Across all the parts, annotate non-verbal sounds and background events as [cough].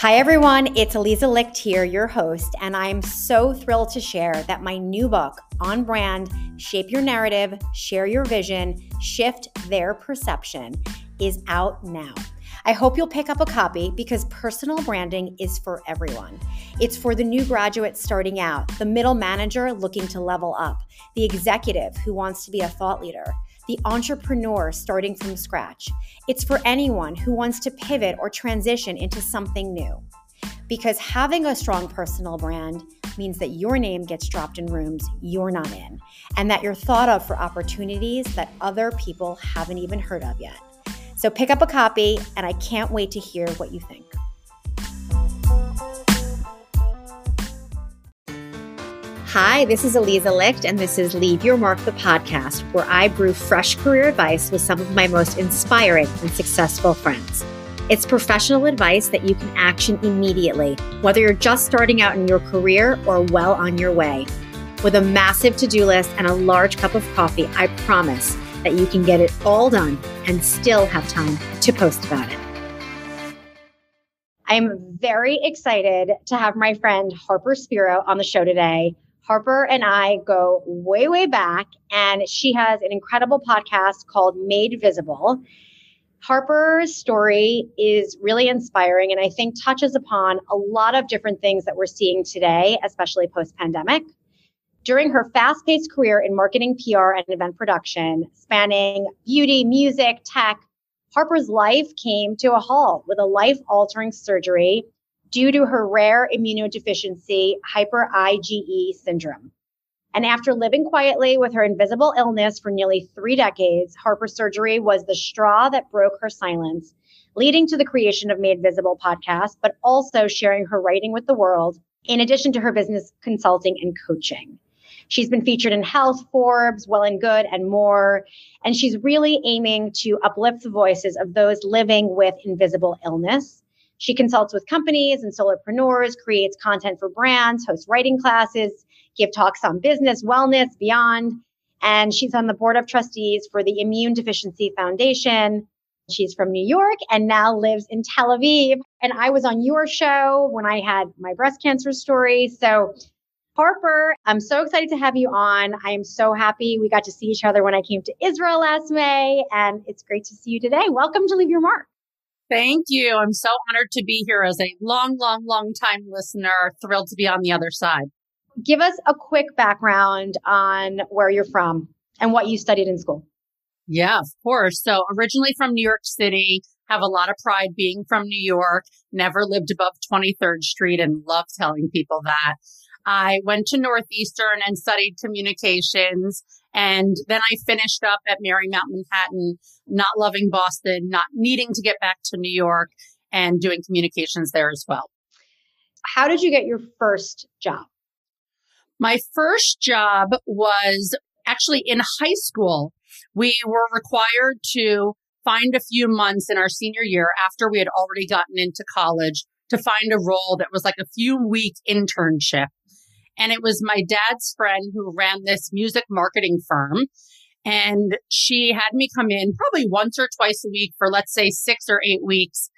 Hi, everyone. It's Aliza Licht here, your host, and I'm so thrilled to share that my new book, On Brand Shape Your Narrative, Share Your Vision, Shift Their Perception, is out now. I hope you'll pick up a copy because personal branding is for everyone. It's for the new graduate starting out, the middle manager looking to level up, the executive who wants to be a thought leader the entrepreneur starting from scratch. It's for anyone who wants to pivot or transition into something new. Because having a strong personal brand means that your name gets dropped in rooms you're not in, and that you're thought of for opportunities that other people haven't even heard of yet. So pick up a copy, and I can't wait to hear what you think. Hi, this is Aliza Licht, and this is Leave Your Mark, the podcast, where I brew fresh career advice with some of my most inspiring and successful friends. It's professional advice that you can action immediately, whether you're just starting out in your career or well on your way. With a massive to do list and a large cup of coffee, I promise that you can get it all done and still have time to post about it. I am very excited to have my friend Harper Spero on the show today. Harper and I go way, way back, and she has an incredible podcast called Made Visible. Harper's story is really inspiring and I think touches upon a lot of different things that we're seeing today, especially post pandemic. During her fast paced career in marketing, PR, and event production, spanning beauty, music, tech, Harper's life came to a halt with a life altering surgery due to her rare immunodeficiency hyper IgE syndrome. And after living quietly with her invisible illness for nearly three decades, Harper's surgery was the straw that broke her silence, leading to the creation of Made Visible podcast, but also sharing her writing with the world, in addition to her business consulting and coaching. She's been featured in Health, Forbes, Well and Good, and more. And she's really aiming to uplift the voices of those living with invisible illness she consults with companies and solopreneurs, creates content for brands, hosts writing classes, give talks on business, wellness, beyond. And she's on the board of trustees for the Immune Deficiency Foundation. She's from New York and now lives in Tel Aviv. And I was on your show when I had my breast cancer story. So, Harper, I'm so excited to have you on. I am so happy we got to see each other when I came to Israel last May. And it's great to see you today. Welcome to Leave Your Mark. Thank you. I'm so honored to be here as a long, long, long time listener. Thrilled to be on the other side. Give us a quick background on where you're from and what you studied in school. Yeah, of course. So originally from New York City, have a lot of pride being from New York, never lived above 23rd Street and love telling people that. I went to Northeastern and studied communications and then I finished up at Marymount Manhattan, not loving Boston, not needing to get back to New York and doing communications there as well. How did you get your first job? My first job was actually in high school. We were required to find a few months in our senior year after we had already gotten into college to find a role that was like a few week internship. And it was my dad's friend who ran this music marketing firm. And she had me come in probably once or twice a week for, let's say, six or eight weeks.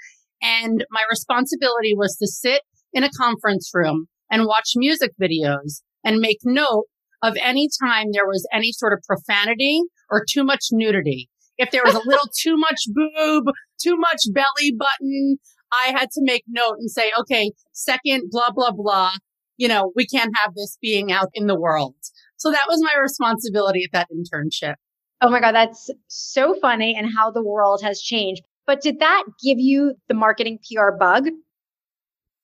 And my responsibility was to sit in a conference room and watch music videos and make note of any time there was any sort of profanity or too much nudity. If there was a little [laughs] too much boob, too much belly button, I had to make note and say, okay, second, blah, blah, blah you know, we can't have this being out in the world. So that was my responsibility at that internship. Oh my God, that's so funny and how the world has changed. But did that give you the marketing PR bug?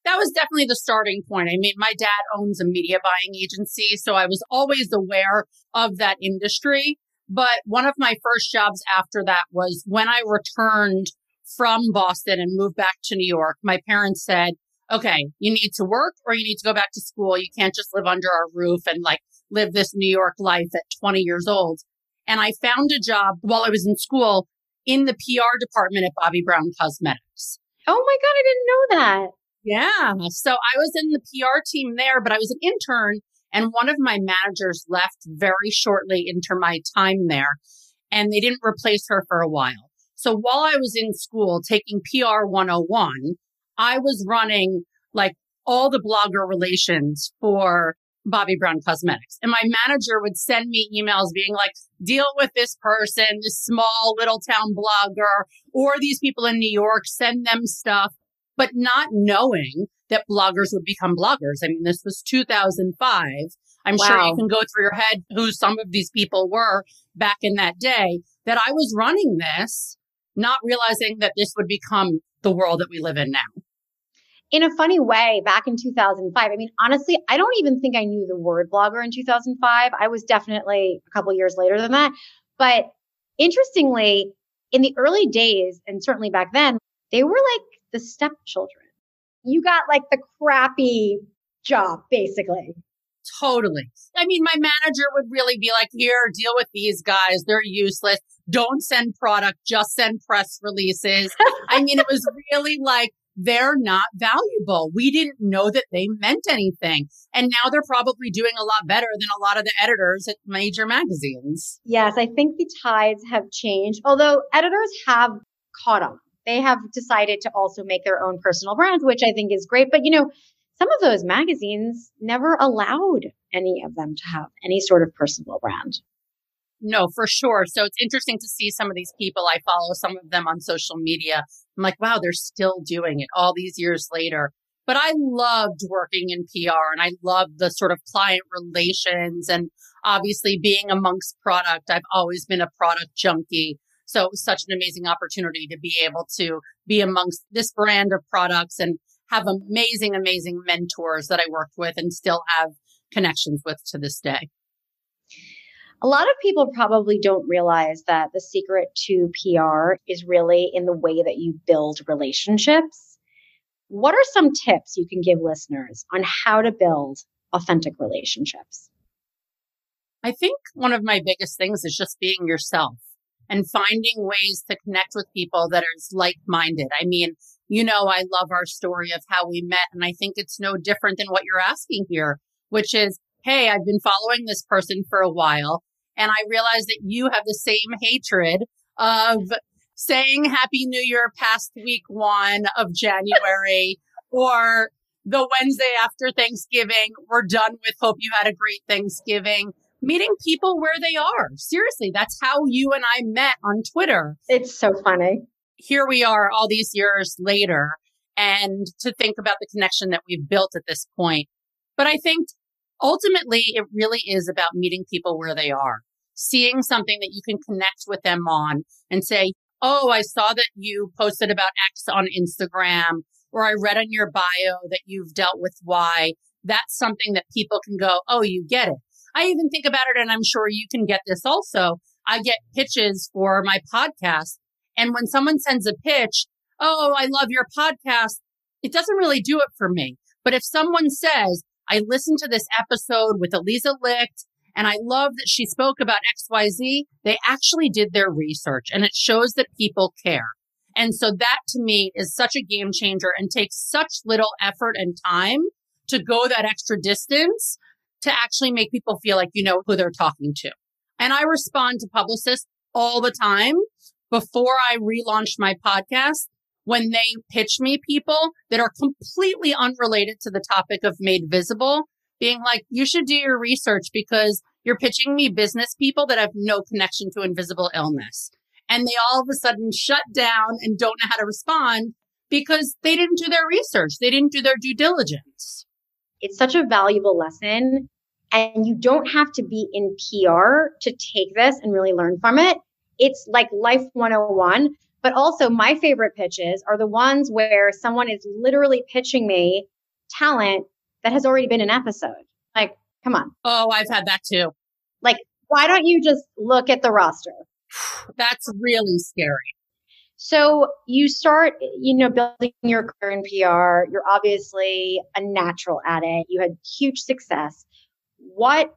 That was definitely the starting point. I mean, my dad owns a media buying agency, so I was always aware of that industry. But one of my first jobs after that was when I returned from Boston and moved back to New York. My parents said, okay, you need to work or you need to go back to school. You can't just live under our roof and like live this New York life at 20 years old. And I found a job while I was in school in the PR department at Bobbi Brown Cosmetics. Oh my God, I didn't know that. Yeah. So I was in the PR team there, but I was an intern and one of my managers left very shortly into my time there and they didn't replace her for a while. So while I was in school taking PR 101, I was running like all the blogger relations for Bobbi Brown Cosmetics. And my manager would send me emails being like, deal with this person, this small little town blogger, or these people in New York, send them stuff, but not knowing that bloggers would become bloggers. I mean, this was 2005. I'm wow. sure you can go through your head who some of these people were back in that day that I was running this, not realizing that this would become the world that we live in now in a funny way back in 2005 i mean honestly i don't even think i knew the word blogger in 2005 i was definitely a couple years later than that. But interestingly in the early days and certainly back then they were like the stepchildren. You got like the crappy job basically. Totally. I mean my manager would really be like here deal with these guys. They're useless. Don't send product. Just send press releases. I mean it was [laughs] really like they're not valuable. We didn't know that they meant anything. And now they're probably doing a lot better than a lot of the editors at major magazines. Yes, I think the tides have changed, although editors have caught on. They have decided to also make their own personal brands, which I think is great. But, you know, some of those magazines never allowed any of them to have any sort of personal brand. No, for sure. So it's interesting to see some of these people. I follow some of them on social media. I'm like, wow, they're still doing it all these years later. But I loved working in PR and I loved the sort of client relations and obviously being amongst product. I've always been a product junkie. So it was such an amazing opportunity to be able to be amongst this brand of products and have amazing, amazing mentors that I worked with and still have connections with to this day. A lot of people probably don't realize that the secret to PR is really in the way that you build relationships. What are some tips you can give listeners on how to build authentic relationships? I think one of my biggest things is just being yourself and finding ways to connect with people that are like minded. I mean, you know, I love our story of how we met, and I think it's no different than what you're asking here, which is, Hey, I've been following this person for a while. And I realize that you have the same hatred of saying Happy New Year past week one of January [laughs] or the Wednesday after Thanksgiving. We're done with hope you had a great Thanksgiving. Meeting people where they are. Seriously, that's how you and I met on Twitter. It's so funny. Here we are all these years later and to think about the connection that we've built at this point. But I think ultimately it really is about meeting people where they are seeing something that you can connect with them on and say, Oh, I saw that you posted about X on Instagram, or I read on your bio that you've dealt with Y. That's something that people can go, Oh, you get it. I even think about it, and I'm sure you can get this also. I get pitches for my podcast. And when someone sends a pitch, Oh, I love your podcast. It doesn't really do it for me. But if someone says, I listened to this episode with Aliza Licht and I love that she spoke about XYZ. They actually did their research and it shows that people care. And so that to me is such a game changer and takes such little effort and time to go that extra distance to actually make people feel like you know who they're talking to. And I respond to publicists all the time before I relaunch my podcast when they pitch me people that are completely unrelated to the topic of made visible being like, you should do your research because you're pitching me business people that have no connection to invisible illness. And they all of a sudden shut down and don't know how to respond because they didn't do their research. They didn't do their due diligence. It's such a valuable lesson. And you don't have to be in PR to take this and really learn from it. It's like life 101. But also, my favorite pitches are the ones where someone is literally pitching me talent that has already been an episode. Like, come on. Oh, I've had that too. Like, why don't you just look at the roster? [sighs] That's really scary. So you start, you know, building your career in PR. You're obviously a natural at it. You had huge success. What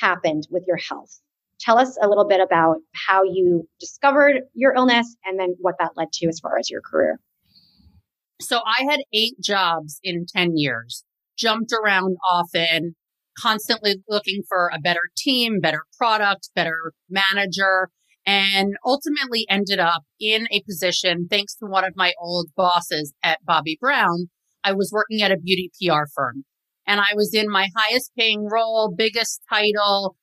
happened with your health? Tell us a little bit about how you discovered your illness and then what that led to as far as your career. So I had eight jobs in 10 years jumped around often, constantly looking for a better team, better product, better manager. and ultimately ended up in a position thanks to one of my old bosses at Bobbi Brown. I was working at a beauty PR firm and I was in my highest paying role, biggest title,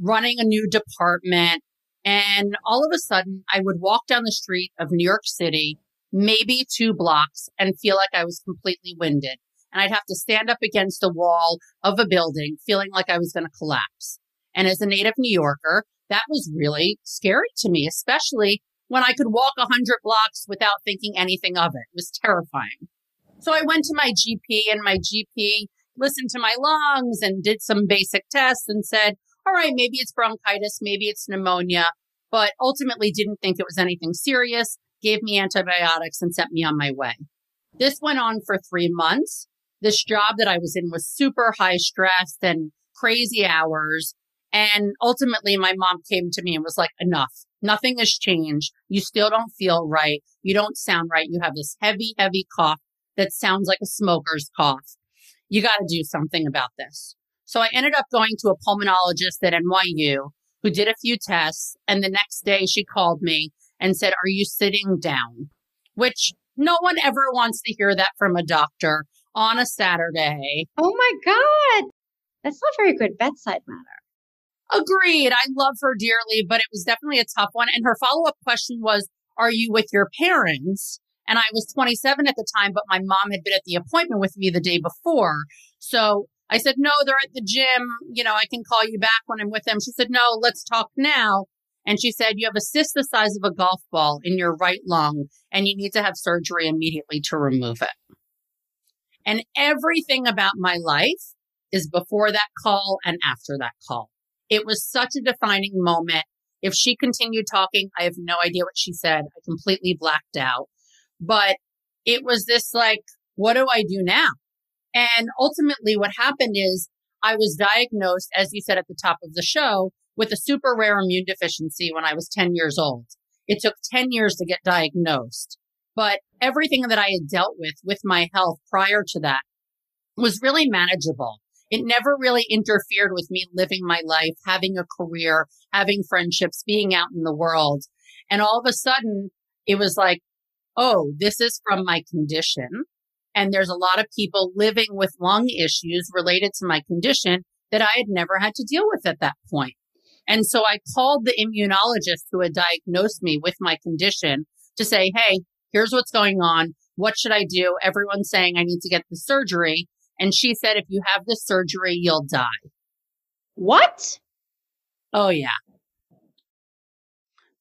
running a new department. And all of a sudden, I would walk down the street of New York City, maybe two blocks, and feel like I was completely winded. And I'd have to stand up against a wall of a building, feeling like I was going to collapse. And as a native New Yorker, that was really scary to me, especially when I could walk a hundred blocks without thinking anything of it. It was terrifying. So I went to my GP and my GP listened to my lungs and did some basic tests and said, all right, maybe it's bronchitis, maybe it's pneumonia, but ultimately didn't think it was anything serious, gave me antibiotics and sent me on my way. This went on for three months. This job that I was in was super high stress and crazy hours. And ultimately my mom came to me and was like, enough. Nothing has changed. You still don't feel right. You don't sound right. You have this heavy, heavy cough that sounds like a smoker's cough. You got to do something about this. So I ended up going to a pulmonologist at NYU who did a few tests. And the next day she called me and said, Are you sitting down? Which no one ever wants to hear that from a doctor on a Saturday. Oh my God. That's not very good bedside manner. Agreed. I love her dearly, but it was definitely a tough one. And her follow up question was, Are you with your parents? And I was 27 at the time, but my mom had been at the appointment with me the day before. So I said, no, they're at the gym. You know, I can call you back when I'm with them. She said, no, let's talk now. And she said, you have a cyst the size of a golf ball in your right lung and you need to have surgery immediately to remove it. And everything about my life is before that call and after that call. It was such a defining moment. If she continued talking, I have no idea what she said. I completely blacked out. But it was this like, what do I do now? And ultimately what happened is I was diagnosed, as you said at the top of the show, with a super rare immune deficiency when I was 10 years old. It took 10 years to get diagnosed, but everything that I had dealt with with my health prior to that was really manageable. It never really interfered with me living my life, having a career, having friendships, being out in the world. And all of a sudden it was like, oh, this is from my condition. And there's a lot of people living with lung issues related to my condition that I had never had to deal with at that point. And so I called the immunologist who had diagnosed me with my condition to say, Hey, here's what's going on. What should I do? Everyone's saying I need to get the surgery. And she said, if you have this surgery, you'll die. What? Oh, yeah.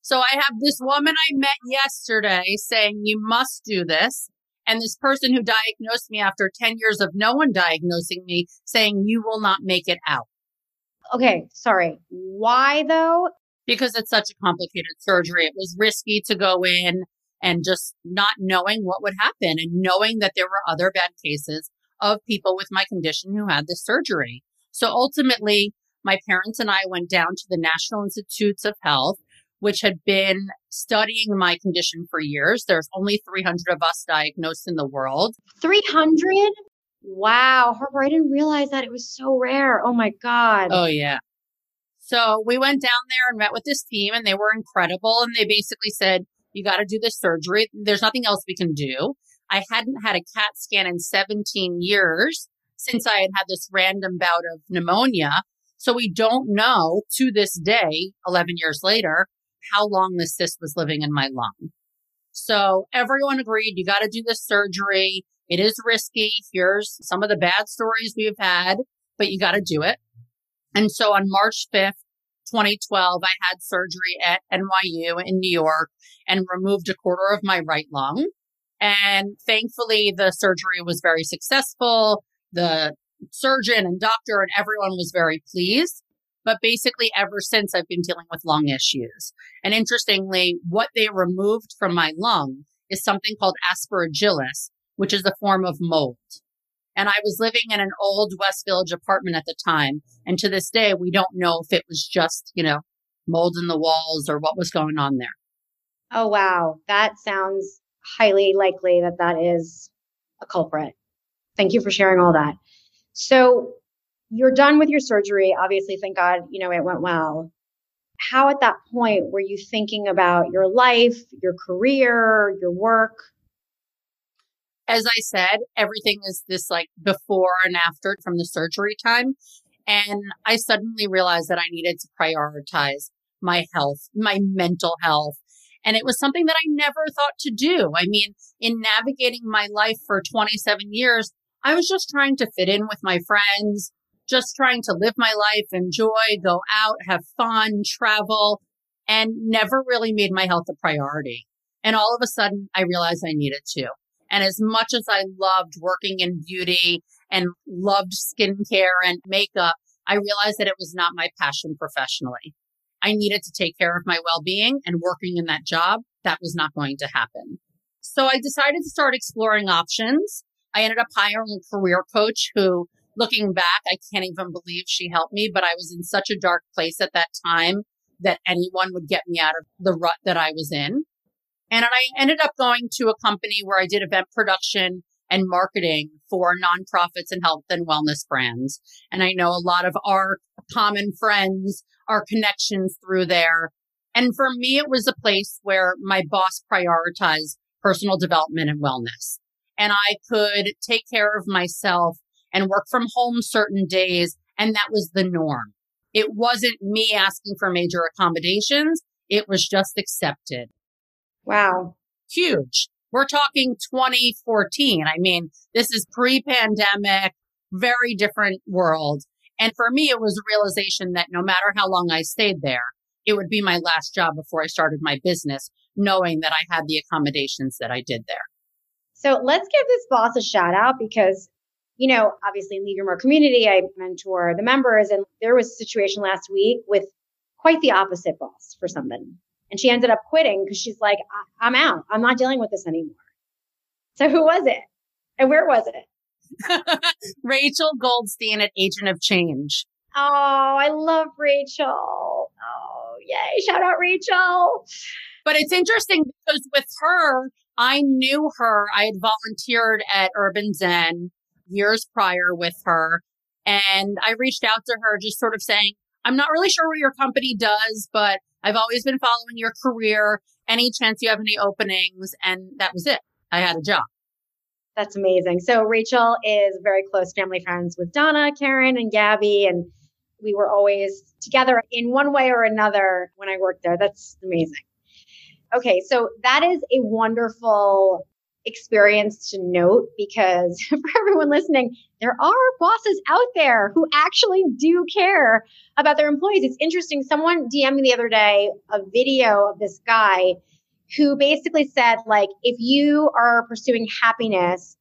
So I have this woman I met yesterday saying, you must do this. And this person who diagnosed me after 10 years of no one diagnosing me saying, you will not make it out. Okay. Sorry. Why though? Because it's such a complicated surgery. It was risky to go in and just not knowing what would happen and knowing that there were other bad cases of people with my condition who had this surgery. So ultimately, my parents and I went down to the National Institutes of Health which had been studying my condition for years. There's only 300 of us diagnosed in the world. 300? Wow, Harper, I didn't realize that it was so rare. Oh my God. Oh, yeah. So we went down there and met with this team, and they were incredible. And they basically said, You got to do this surgery. There's nothing else we can do. I hadn't had a CAT scan in 17 years since I had had this random bout of pneumonia. So we don't know to this day, 11 years later, how long this cyst was living in my lung. So everyone agreed you got to do this surgery. It is risky. Here's some of the bad stories we've had, but you got to do it. And so on March 5th, 2012, I had surgery at NYU in New York and removed a quarter of my right lung. And thankfully, the surgery was very successful. The surgeon and doctor and everyone was very pleased. But basically, ever since I've been dealing with lung issues. And interestingly, what they removed from my lung is something called aspergillus, which is a form of mold. And I was living in an old West Village apartment at the time. And to this day, we don't know if it was just, you know, mold in the walls or what was going on there. Oh, wow. That sounds highly likely that that is a culprit. Thank you for sharing all that. So, you're done with your surgery. Obviously, thank God, you know, it went well. how at that point were you thinking about your life, your career, your work? As I said, everything is this like before and after from the surgery time. And I suddenly realized that I needed to prioritize my health, my mental health. And it was something that I never thought to do. I mean, in navigating my life for 27 years, I was just trying to fit in with my friends, just trying to live my life, enjoy, go out, have fun, travel, and never really made my health a priority. And all of a sudden, I realized I needed to. And as much as I loved working in beauty and loved skincare and makeup, I realized that it was not my passion professionally. I needed to take care of my well being and working in that job. That was not going to happen. So I decided to start exploring options. I ended up hiring a career coach who, looking back, I can't even believe she helped me, but I was in such a dark place at that time that anyone would get me out of the rut that I was in. And I ended up going to a company where I did event production and marketing for nonprofits and health and wellness brands. And I know a lot of our common friends, our connections through there. And for me, it was a place where my boss prioritized personal development and wellness. And I could take care of myself and work from home certain days. And that was the norm. It wasn't me asking for major accommodations. It was just accepted. Wow. Huge. We're talking 2014. I mean, this is pre pandemic, very different world. And for me, it was a realization that no matter how long I stayed there, it would be my last job before I started my business, knowing that I had the accommodations that I did there. So let's give this boss a shout out because, you know, obviously in Leave Your Mark community, I mentor the members, and there was a situation last week with quite the opposite boss for something. And she ended up quitting because she's like, I- am out. I'm not dealing with this anymore. So who was it? And where was it? [laughs] Rachel Goldstein at Agent of Change. Oh, I love Rachel. Oh, yay. Shout out Rachel. But it's interesting because with her, I knew her. I had volunteered at Urban Zen years prior with her. And I reached out to her just sort of saying, I'm not really sure what your company does, but I've always been following your career. Any chance you have any openings? And that was it. I had a job. That's amazing. So Rachel is very close family friends with Donna, Karan, and Gabby. And we were always together in one way or another when I worked there. That's amazing. Okay, so that is a wonderful experience to note because [laughs] for everyone listening, there are bosses out there who actually do care about their employees. It's interesting. Someone DM'd me the other day a video of this guy who basically said, like, if you are pursuing happiness,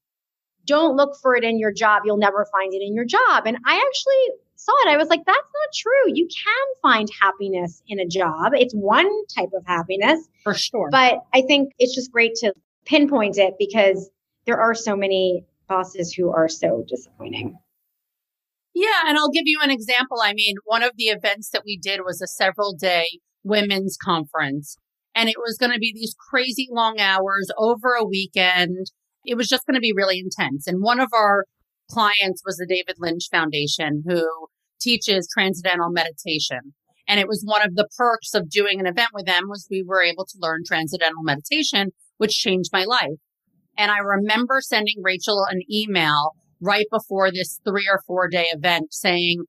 don't look for it in your job. You'll never find it in your job. And I actually saw it. I was like, that's not true. You can find happiness in a job. It's one type of happiness. For sure. But I think it's just great to pinpoint it because there are so many bosses who are so disappointing. Yeah, and I'll give you an example. I mean, one of the events that we did was a several day women's conference, and it was going to be these crazy long hours over a weekend. It was just going to be really intense. And one of our clients was the David Lynch Foundation, who teaches transcendental meditation. And it was one of the perks of doing an event with them was we were able to learn transcendental meditation which changed my life. And I remember sending Rachel an email right before this three or four day event saying,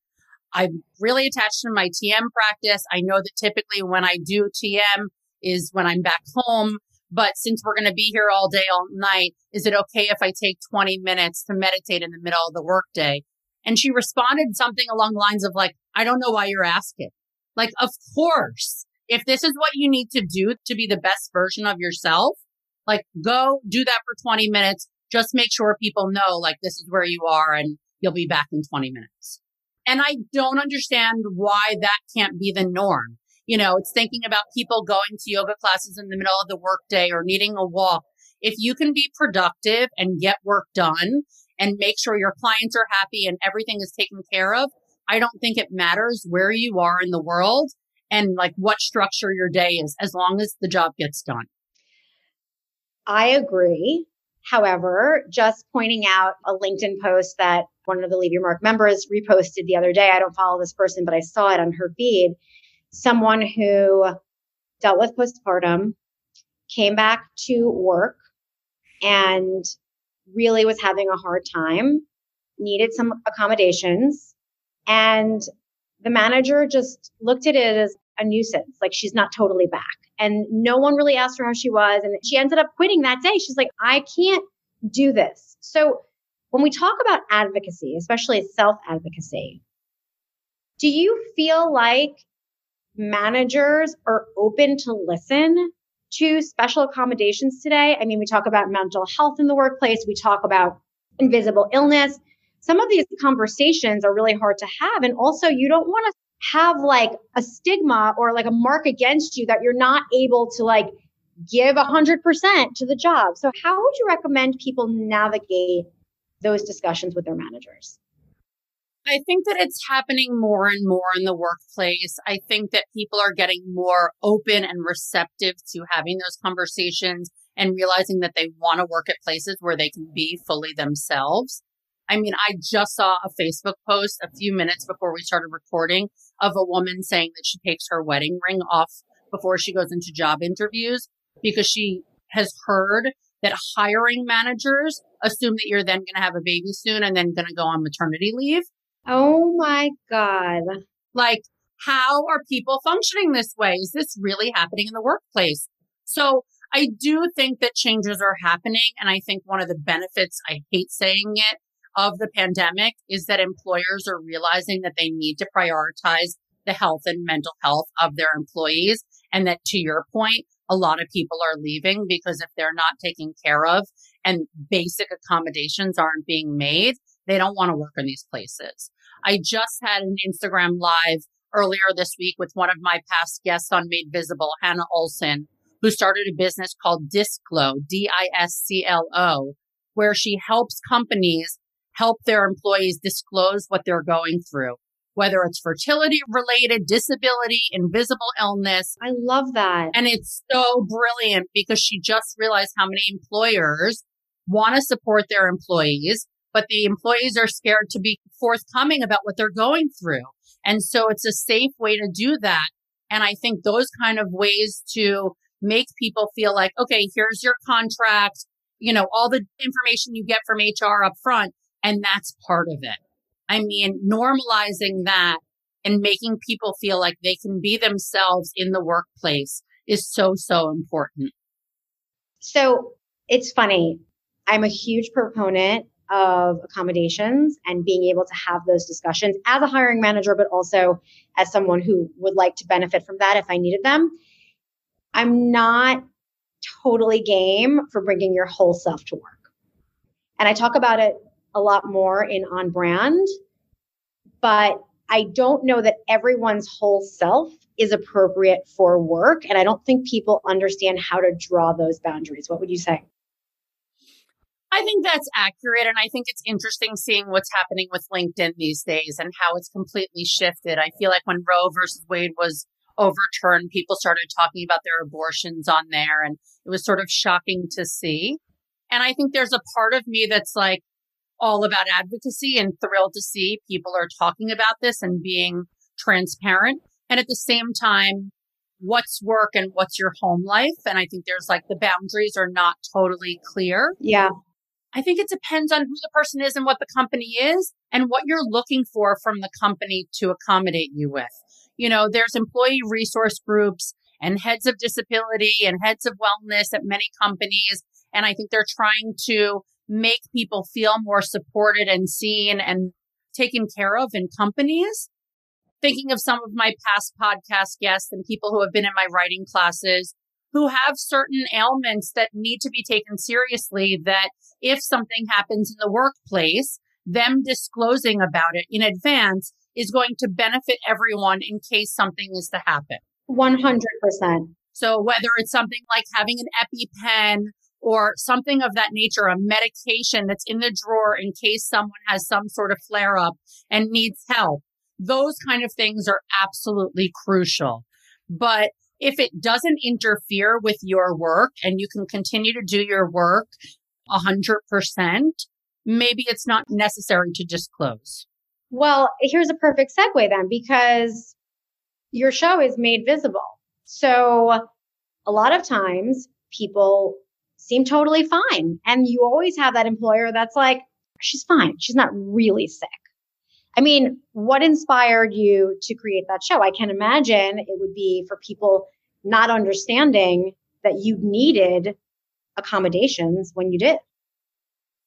I'm really attached to my TM practice. I know that typically when I do TM is when I'm back home. But since we're going to be here all day, all night, is it okay if I take 20 minutes to meditate in the middle of the workday? And she responded something along the lines of like, I don't know why you're asking. Like, of course, if this is what you need to do to be the best version of yourself, like go do that for 20 minutes. Just make sure people know like this is where you are and you'll be back in 20 minutes. And I don't understand why that can't be the norm. You know, it's thinking about people going to yoga classes in the middle of the workday or needing a walk. If you can be productive and get work done and make sure your clients are happy and everything is taken care of, I don't think it matters where you are in the world and like what structure your day is as long as the job gets done. I agree. However, just pointing out a LinkedIn post that one of the Leave Your Mark members reposted the other day. I don't follow this person, but I saw it on her feed someone who dealt with postpartum, came back to work, and really was having a hard time, needed some accommodations. And the manager just looked at it as a nuisance, like she's not totally back. And no one really asked her how she was. And she ended up quitting that day. She's like, I can't do this. So when we talk about advocacy, especially self advocacy, do you feel like managers are open to listen to special accommodations today? I mean, we talk about mental health in the workplace, we talk about invisible illness. Some of these conversations are really hard to have. And also, you don't want to have like a stigma or like a mark against you that you're not able to like give 100% to the job. So, how would you recommend people navigate those discussions with their managers? I think that it's happening more and more in the workplace. I think that people are getting more open and receptive to having those conversations and realizing that they want to work at places where they can be fully themselves. I mean, I just saw a Facebook post a few minutes before we started recording of a woman saying that she takes her wedding ring off before she goes into job interviews because she has heard that hiring managers assume that you're then going to have a baby soon and then going to go on maternity leave. Oh my God. Like, how are people functioning this way? Is this really happening in the workplace? So I do think that changes are happening. And I think one of the benefits, I hate saying it, of the pandemic is that employers are realizing that they need to prioritize the health and mental health of their employees. And that to your point, a lot of people are leaving because if they're not taken care of and basic accommodations aren't being made, they don't want to work in these places. I just had an Instagram live earlier this week with one of my past guests on Made Visible, Hannah Olson, who started a business called Disclo, D-I-S-C-L-O, where she helps companies help their employees disclose what they're going through, whether it's fertility related, disability, invisible illness. I love that. And it's so brilliant because she just realized how many employers want to support their employees but the employees are scared to be forthcoming about what they're going through. And so it's a safe way to do that. And I think those kind of ways to make people feel like, okay, here's your contract, you know, all the information you get from HR up front. And that's part of it. I mean, normalizing that and making people feel like they can be themselves in the workplace is so, so important. So it's funny. I'm a huge proponent of accommodations and being able to have those discussions as a hiring manager, but also as someone who would like to benefit from that if I needed them. I'm not totally game for bringing your whole self to work. And I talk about it a lot more in on brand, but I don't know that everyone's whole self is appropriate for work. And I don't think people understand how to draw those boundaries. What would you say? I think that's accurate. And I think it's interesting seeing what's happening with LinkedIn these days and how it's completely shifted. I feel like when Roe versus Wade was overturned, people started talking about their abortions on there and it was sort of shocking to see. And I think there's a part of me that's like all about advocacy and thrilled to see people are talking about this and being transparent. And at the same time, what's work and what's your home life. And I think there's like the boundaries are not totally clear. Yeah. I think it depends on who the person is and what the company is and what you're looking for from the company to accommodate you with. You know, there's employee resource groups and heads of disability and heads of wellness at many companies. And I think they're trying to make people feel more supported and seen and taken care of in companies. Thinking of some of my past podcast guests and people who have been in my writing classes who have certain ailments that need to be taken seriously that if something happens in the workplace, them disclosing about it in advance is going to benefit everyone in case something is to happen. 100%. So whether it's something like having an EpiPen or something of that nature, a medication that's in the drawer in case someone has some sort of flare up and needs help, those kind of things are absolutely crucial. But if it doesn't interfere with your work and you can continue to do your work 100%, maybe it's not necessary to disclose. Well, here's a perfect segue then, because your show is made visible. So a lot of times people seem totally fine. And you always have that employer that's like, she's fine. She's not really sick. I mean, what inspired you to create that show? I can imagine it would be for people not understanding that you needed accommodations when you did.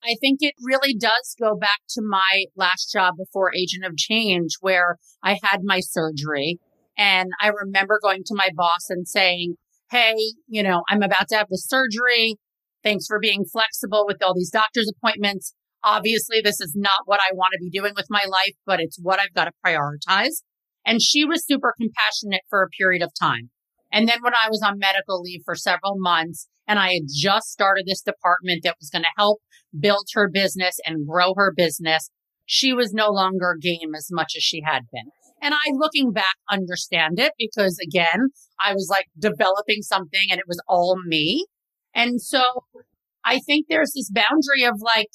I think it really does go back to my last job before Agent of Change, where I had my surgery. And I remember going to my boss and saying, Hey, you know, I'm about to have the surgery. Thanks for being flexible with all these doctor's appointments. Obviously, this is not what I want to be doing with my life, but it's what I've got to prioritize. And she was super compassionate for a period of time. And then when I was on medical leave for several months and I had just started this department that was going to help build her business and grow her business, she was no longer game as much as she had been. And I, looking back, understand it because again, I was like developing something and it was all me. And so I think there's this boundary of like,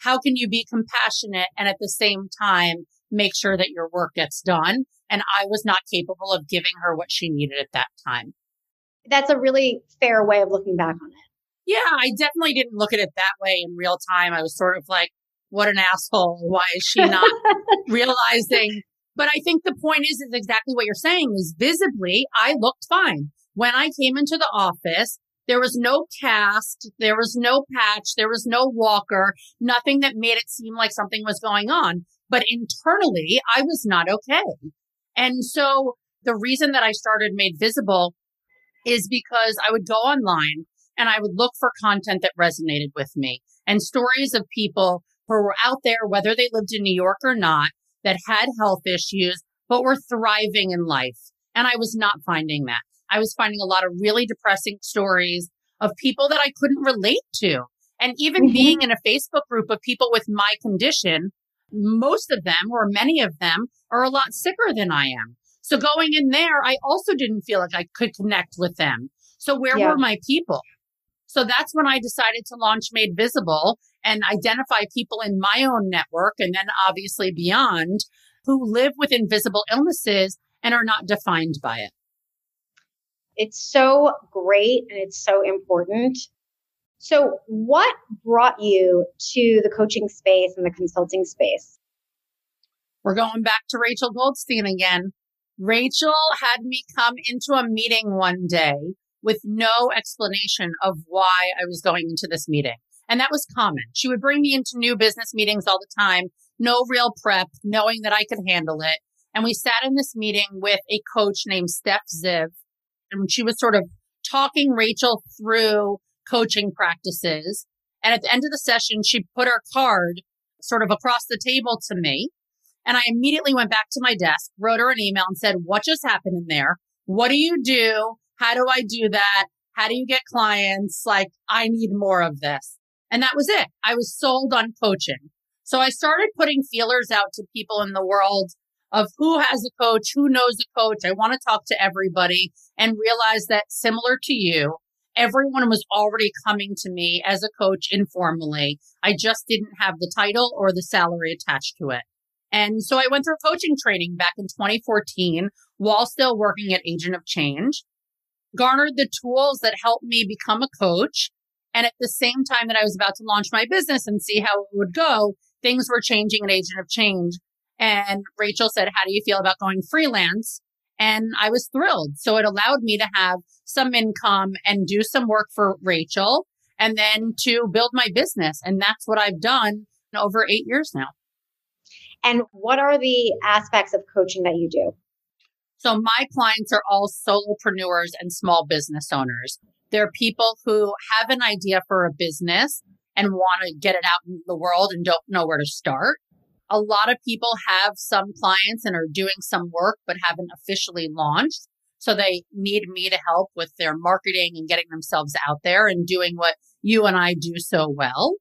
how can you be compassionate and at the same time make sure that your work gets done? And I was not capable of giving her what she needed at that time. That's a really fair way of looking back on it. Yeah, I definitely didn't look at it that way in real time. I was sort of like, what an asshole. Why is she not [laughs] realizing? But I think the point is, is exactly what you're saying is visibly, I looked fine. When I came into the office, there was no cast, there was no patch, there was no walker, nothing that made it seem like something was going on. But internally, I was not okay. And so the reason that I started Made Visible is because I would go online and I would look for content that resonated with me and stories of people who were out there, whether they lived in New York or not, that had health issues, but were thriving in life. And I was not finding that. I was finding a lot of really depressing stories of people that I couldn't relate to. And even mm-hmm. being in a Facebook group of people with my condition, most of them or many of them are a lot sicker than I am. So going in there, I also didn't feel like I could connect with them. So where yeah. were my people? So that's when I decided to launch Made Visible and identify people in my own network and then obviously beyond who live with invisible illnesses and are not defined by it. It's so great and it's so important. So, what brought you to the coaching space and the consulting space? We're going back to Rachel Goldstein again. Rachel had me come into a meeting one day with no explanation of why I was going into this meeting. And that was common. She would bring me into new business meetings all the time, no real prep, knowing that I could handle it. And we sat in this meeting with a coach named Steph Ziv. And she was sort of talking Rachel through coaching practices. And at the end of the session, she put her card sort of across the table to me. And I immediately went back to my desk, wrote her an email and said, what just happened in there? What do you do? How do I do that? How do you get clients? Like, I need more of this. And that was it. I was sold on coaching. So I started putting feelers out to people in the world of who has a coach, who knows a coach. I want to talk to everybody and realize that similar to you, everyone was already coming to me as a coach informally. I just didn't have the title or the salary attached to it. And so I went through coaching training back in 2014 while still working at Agent of Change, garnered the tools that helped me become a coach. And at the same time that I was about to launch my business and see how it would go, things were changing at Agent of Change. And Rachel said, How do you feel about going freelance? And I was thrilled. So it allowed me to have some income and do some work for Rachel and then to build my business. And that's what I've done over eight years now. And what are the aspects of coaching that you do? So my clients are all solopreneurs and small business owners. They're people who have an idea for a business and want to get it out in the world and don't know where to start. A lot of people have some clients and are doing some work, but haven't officially launched. So they need me to help with their marketing and getting themselves out there and doing what you and I do so well.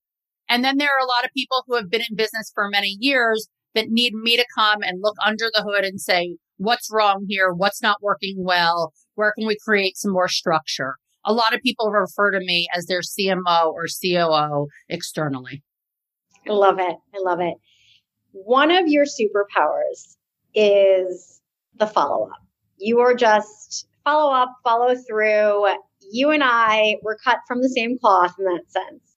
And then there are a lot of people who have been in business for many years that need me to come and look under the hood and say, what's wrong here? What's not working well? Where can we create some more structure? A lot of people refer to me as their CMO or COO externally. I love it. I love it. One of your superpowers is the follow up. You are just follow up, follow through. You and I were cut from the same cloth in that sense.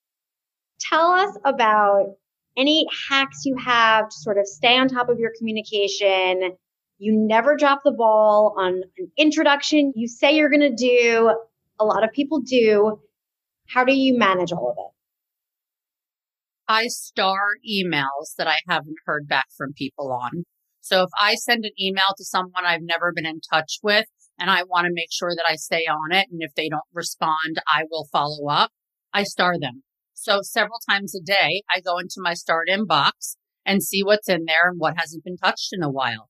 Tell us about any hacks you have to sort of stay on top of your communication. You never drop the ball on an introduction you say you're going to do. A lot of people do. How do you manage all of it? I star emails that I haven't heard back from people on. So if I send an email to someone I've never been in touch with and I want to make sure that I stay on it, and if they don't respond, I will follow up, I star them. So several times a day, I go into my start inbox and see what's in there and what hasn't been touched in a while.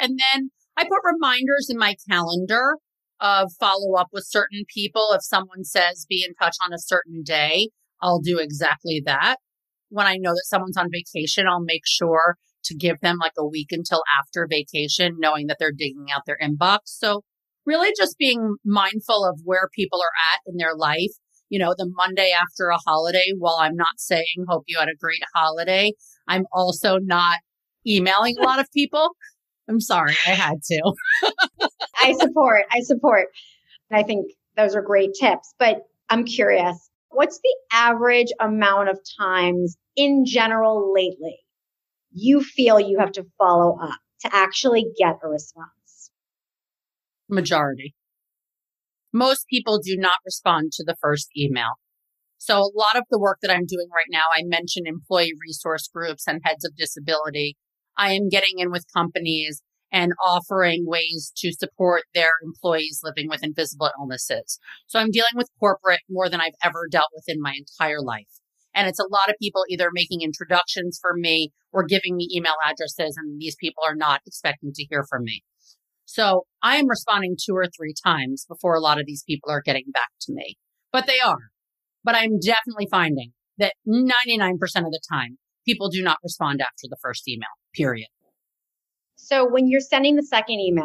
And then I put reminders in my calendar of follow up with certain people. If someone says be in touch on a certain day, I'll do exactly that. When I know that someone's on vacation, I'll make sure to give them like a week until after vacation, knowing that they're digging out their inbox. So really just being mindful of where people are at in their life. You know, the Monday after a holiday, while I'm not saying hope you had a great holiday, I'm also not emailing a lot of people. I'm sorry, I had to. [laughs] I support. I support. I think those are great tips, but I'm curious, what's the average amount of times in general lately you feel you have to follow up to actually get a response? Majority. Most people do not respond to the first email. So a lot of the work that I'm doing right now, I mentioned employee resource groups and heads of disability. I am getting in with companies and offering ways to support their employees living with invisible illnesses. So I'm dealing with corporate more than I've ever dealt with in my entire life. And it's a lot of people either making introductions for me or giving me email addresses, and these people are not expecting to hear from me. So I am responding two or three times before a lot of these people are getting back to me, but they are. But I'm definitely finding that 99% of the time, people do not respond after the first email, period. So when you're sending the second email,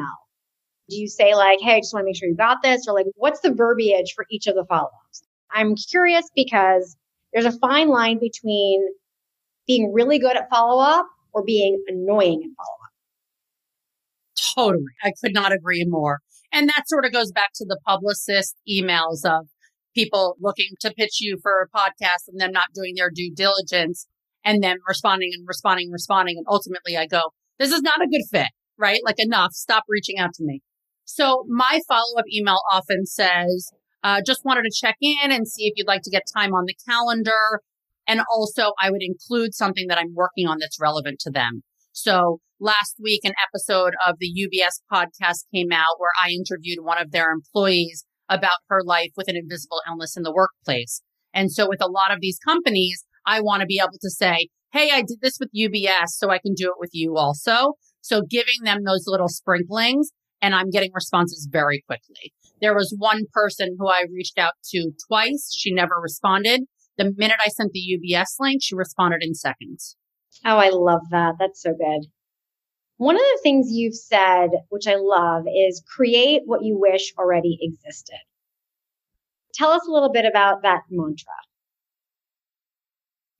do you say like, Hey, I just want to make sure you got this? Or like, what's the verbiage for each of the follow ups? I'm curious because there's a fine line between being really good at follow up or being annoying in follow up. Totally. I could not agree more. And that sort of goes back to the publicist emails of people looking to pitch you for a podcast and them not doing their due diligence and then responding and responding responding. And ultimately I go, this is not a good fit, right? Like enough. Stop reaching out to me. So my follow up email often says, uh, just wanted to check in and see if you'd like to get time on the calendar. And also I would include something that I'm working on that's relevant to them. So last week, an episode of the UBS podcast came out where I interviewed one of their employees about her life with an invisible illness in the workplace. And so with a lot of these companies, I want to be able to say, Hey, I did this with UBS, so I can do it with you also. So giving them those little sprinklings and I'm getting responses very quickly. There was one person who I reached out to twice. She never responded. The minute I sent the UBS link, she responded in seconds. Oh, I love that. That's so good. One of the things you've said, which I love, is create what you wish already existed. Tell us a little bit about that mantra.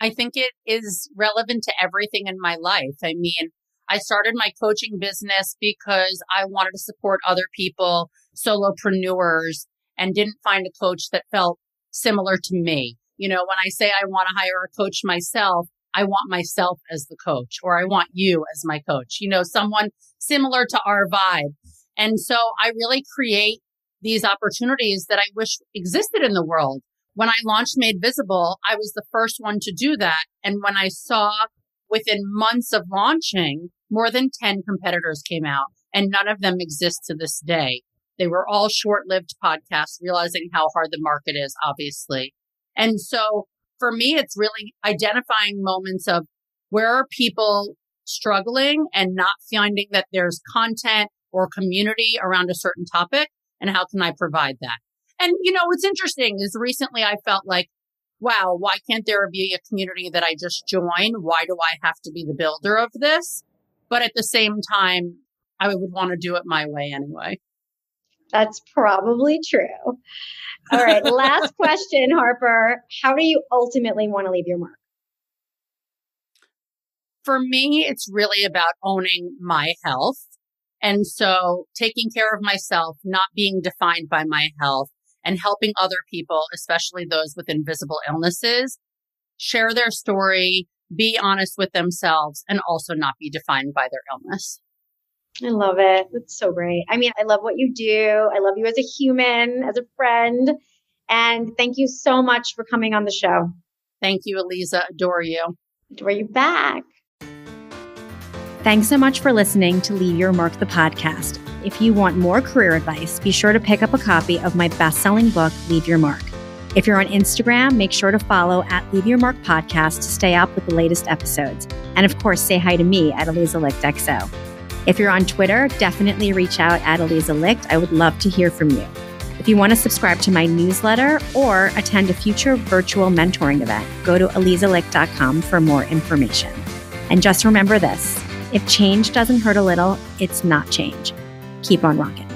I think it is relevant to everything in my life. I mean, I started my coaching business because I wanted to support other people, solopreneurs, and didn't find a coach that felt similar to me. You know, when I say I want to hire a coach myself, I want myself as the coach or I want you as my coach, you know, someone similar to our vibe. And so I really create these opportunities that I wish existed in the world. When I launched Made Visible, I was the first one to do that. And when I saw within months of launching, more than 10 competitors came out and none of them exist to this day. They were all short lived podcasts, realizing how hard the market is, obviously. And so for me, it's really identifying moments of where are people struggling and not finding that there's content or community around a certain topic and how can I provide that? And you know, what's interesting is recently I felt like, wow, why can't there be a community that I just join? Why do I have to be the builder of this? But at the same time, I would want to do it my way anyway. That's probably true. All right. [laughs] last question, Harper. How do you ultimately want to leave your mark? For me, it's really about owning my health And so taking care of myself, not being defined by my health and helping other people, especially those with invisible illnesses, share their story, be honest with themselves and also not be defined by their illness. I love it. That's so great. I mean, I love what you do. I love you as a human, as a friend. And thank you so much for coming on the show. Thank you, Aliza. Adore you. Adore you back. Thanks so much for listening to Leave Your Mark the podcast. If you want more career advice, be sure to pick up a copy of my best selling book, Leave Your Mark. If you're on Instagram, make sure to follow at Leave Your Mark Podcast to stay up with the latest episodes. And of course, say hi to me at Aliza Licht XO. If you're on Twitter, definitely reach out at Aliza Licht. I would love to hear from you. If you want to subscribe to my newsletter or attend a future virtual mentoring event, go to alizalicht.com for more information. And just remember this if change doesn't hurt a little, it's not change. Keep on rocking.